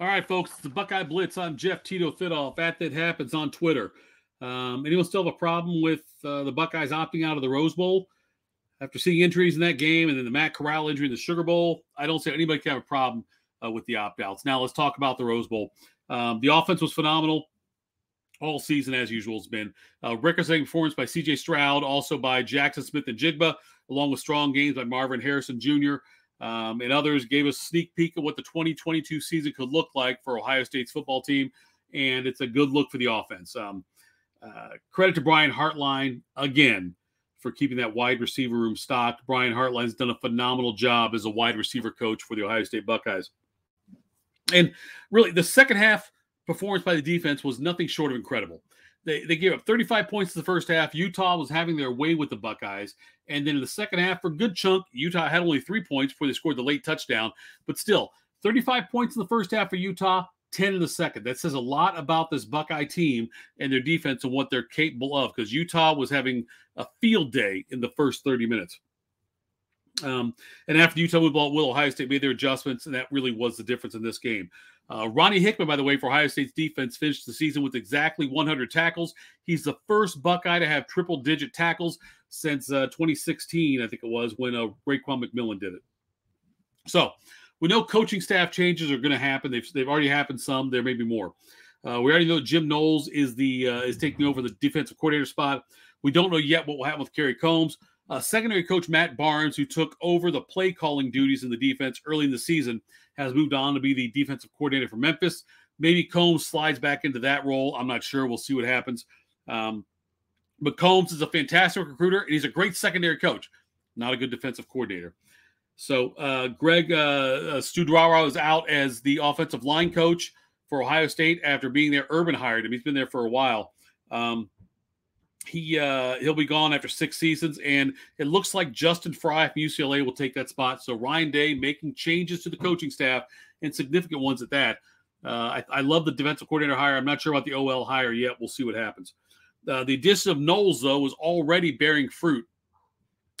All right, folks, it's the Buckeye Blitz. I'm Jeff Tito Fidoff at That Happens on Twitter. Um, anyone still have a problem with uh, the Buckeyes opting out of the Rose Bowl after seeing injuries in that game and then the Matt Corral injury in the Sugar Bowl? I don't see anybody can have a problem uh, with the opt outs. Now, let's talk about the Rose Bowl. Um, the offense was phenomenal all season, as usual, has been. Uh, record-setting performance by C.J. Stroud, also by Jaxon Smith-Njigba, along with strong games by Marvin Harrison Jr. Um, and others gave a sneak peek of what the 2022 season could look like for Ohio State's football team, and it's a good look for the offense. Um, uh, credit to Brian Hartline again for keeping that wide receiver room stocked. Brian Hartline's done a phenomenal job as a wide receiver coach for the Ohio State Buckeyes. And really, the second half performance by the defense was nothing short of incredible. They, they gave up 35 points in the first half. Utah was having their way with the Buckeyes. And then in the second half, for a good chunk, Utah had only three points before they scored the late touchdown. But still, 35 points in the first half for Utah, 10 in the second. That says a lot about this Buckeye team and their defense and what they're capable of because Utah was having a field day in the first 30 minutes. Um, and after Utah moved ball, Will Ohio State made their adjustments, and that really was the difference in this game. Uh, Ronnie Hickman, by the way, for Ohio State's defense, finished the season with exactly 100 tackles. He's the first Buckeye to have triple digit tackles since uh, 2016, I think it was, when uh, Raekwon McMillan did it. So we know coaching staff changes are going to happen. They've, they've already happened some. There may be more. Uh, we already know Jim Knowles is the uh, is taking over the defensive coordinator spot. We don't know yet what will happen with Kerry Coombs. Uh, secondary coach Matt Barnes, who took over the play calling duties in the defense early in the season, has moved on to be the defensive coordinator for Memphis. Maybe Coombs slides back into that role. I'm not sure. We'll see what happens. Um, but Coombs is a fantastic recruiter, and he's a great secondary coach, not a good defensive coordinator. So uh, Greg uh, uh Studrawa is out as the offensive line coach for Ohio State after being there. Urban hired him. He's been there for a while. Um, he uh, he'll be gone after six seasons, and it looks like Justin Frye from UCLA will take that spot. So Ryan Day making changes to the coaching staff and significant ones at that. Uh, I, I, love the defensive coordinator hire. I'm not sure about the OL hire yet. We'll see what happens. Uh, the addition of Knowles, though, was already bearing fruit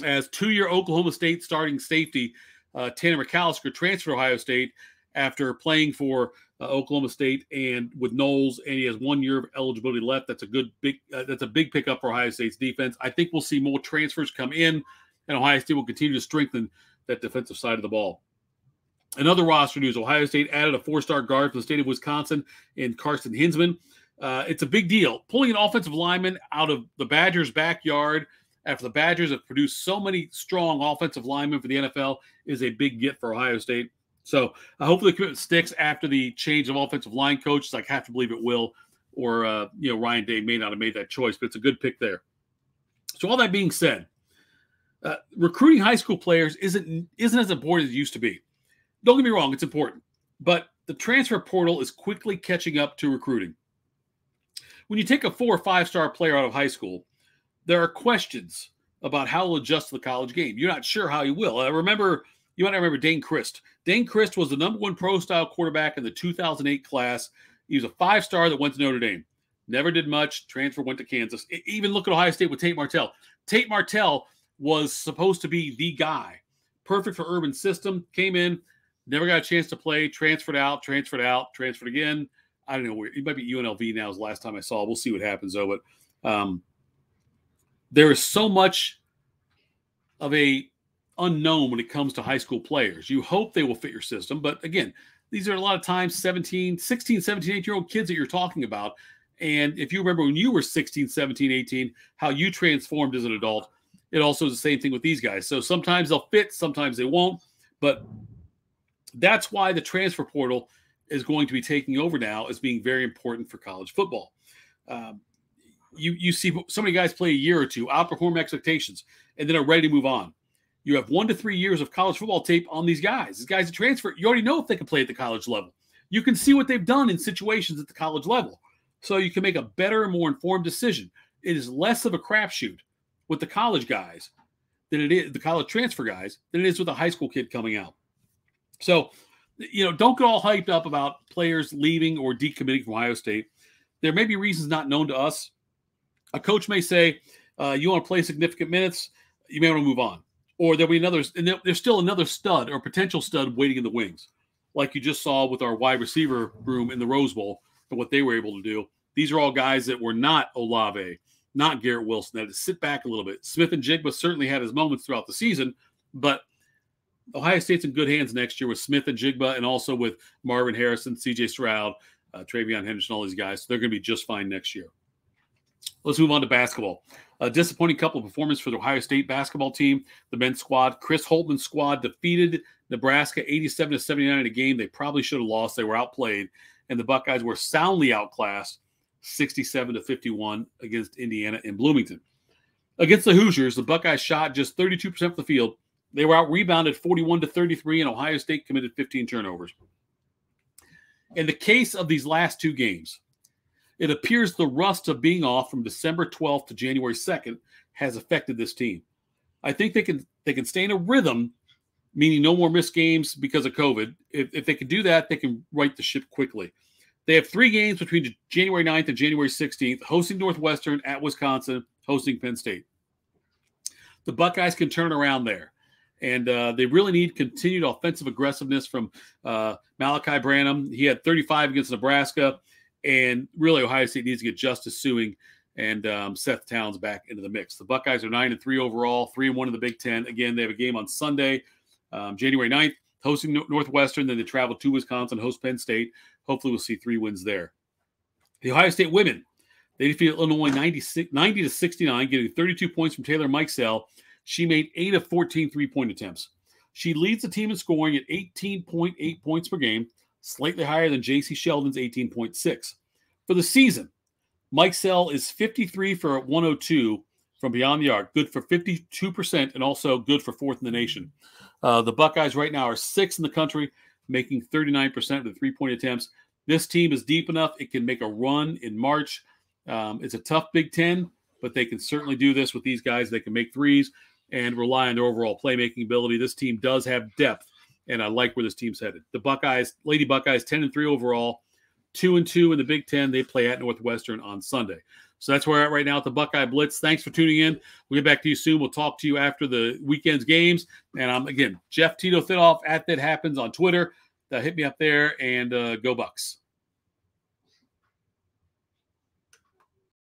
as two-year Oklahoma State starting safety uh, Tanner McCalister transferred Ohio State after playing for uh, Oklahoma State and with Knowles, and he has one year of eligibility left. That's a good big. Uh, that's a big pickup for Ohio State's defense. I think we'll see more transfers come in, and Ohio State will continue to strengthen that defensive side of the ball. Another roster news: Ohio State added a four-star guard from the state of Wisconsin in Carson Hinzman. Uh, it's a big deal. Pulling an offensive lineman out of the Badgers' backyard after the Badgers have produced so many strong offensive linemen for the NFL is a big get for Ohio State. So uh, hopefully the commitment sticks after the change of offensive line coaches. I have to believe it will, or uh, you know Ryan Day may not have made that choice, but it's a good pick there. So all that being said, uh, recruiting high school players isn't isn't as important as it used to be. Don't get me wrong; it's important, but the transfer portal is quickly catching up to recruiting. When you take a four or five star player out of high school, there are questions about how he'll adjust to the college game. You're not sure how he will. I remember you might remember Dayne Crist. Dayne Crist was the number one pro style quarterback in the 2008 class. He was a five star that went to Notre Dame. Never did much. Transfer went to Kansas. Even look at Ohio State with Tate Martell. Tate Martell was supposed to be the guy, perfect for Urban system. Came in, never got a chance to play. Transferred out, transferred out, transferred again. I don't know where he might be UNLV now. Is the last time I saw. We'll see what happens though. But um, there is so much of a unknown when it comes to high school players. You hope they will fit your system, but again, these are a lot of times 17, 16, 17, 18 year old kids that you're talking about. And if you remember when you were 16, 17, 18, how you transformed as an adult, it also is the same thing with these guys. So sometimes they'll fit, sometimes they won't. But that's why the transfer portal is going to be taking over now as being very important for college football. Um, you you see so many guys play a year or two, outperform expectations, and then are ready to move on. You have one to three years of college football tape on these guys. These guys are transfer, you already know if they can play at the college level. You can see what they've done in situations at the college level. So you can make a better and more informed decision. It is less of a crapshoot with the college guys than it is the college transfer guys than it is with a high school kid coming out. So, you know, don't get all hyped up about players leaving or decommitting from Ohio State. There may be reasons not known to us. A coach may say, uh, you want to play significant minutes, you may want to move on or there'll be another, and there's still another stud or potential stud waiting in the wings. like you just saw with our wide receiver room in the Rose Bowl and what they were able to do. These are all guys that were not Olave, not Garrett Wilson, that had to sit back a little bit. Smith-Njigba certainly had his moments throughout the season, but Ohio State's in good hands next year with Smith-Njigba and also with Marvin Harrison, CJ Stroud, uh, TreVeyon Henderson, all these guys. So they're going to be just fine next year. Let's move on to basketball. A disappointing couple of performances for the Ohio State basketball team. The men's squad, Chris Holtmann's squad, defeated Nebraska 87 to 79 in a game they probably should have lost. They were outplayed, and the Buckeyes were soundly outclassed 67 to 51 against Indiana in Bloomington. Against the Hoosiers, the Buckeyes shot just 32% from the field. They were out rebounded 41 to 33, and Ohio State committed 15 turnovers. In the case of these last two games, it appears the rust of being off from December 12th to January 2nd has affected this team. I think they can they can stay in a rhythm, meaning no more missed games because of COVID. If, if they can do that, they can right the ship quickly. They have three games between January 9th and January 16th, hosting Northwestern at Wisconsin, hosting Penn State. The Buckeyes can turn around there. And uh, they really need continued offensive aggressiveness from uh, Malaki Branham. He had 35 against Nebraska. And really, Ohio State needs to get Justice Sueing and um, Seth Towns back into the mix. The Buckeyes are nine and three overall, three and one in the Big Ten. Again, they have a game on Sunday, um, January 9th, hosting Northwestern. Then they travel to Wisconsin, host Penn State. Hopefully, we'll see three wins there. The Ohio State women, they defeated Illinois 96, 90 to 69, getting 32 points from Taylor Mikesell. She made eight of 14 three point attempts. She leads the team in scoring at 18.8 points per game, slightly higher than Jacy Sheldon's 18.6. For the season, Mikesell is 53 for 102 from beyond the arc, good for 52%, and also good for fourth in the nation. Uh, the Buckeyes right now are sixth in the country, making 39% of the three point attempts. This team is deep enough, it can make a run in March. Um, it's a tough Big Ten, but they can certainly do this with these guys. They can make threes and rely on their overall playmaking ability. This team does have depth, and I like where this team's headed. The Buckeyes, Lady Buckeyes, 10 and 3 overall, 2 and 2 in the Big Ten. They play at Northwestern on Sunday. So that's where we're at right now at the Buckeye Blitz. Thanks for tuning in. We'll get back to you soon. We'll talk to you after the weekend's games. And I'm again, Jeff Tito Fitoff at that happens on Twitter. Uh, hit me up there and uh, go Bucks.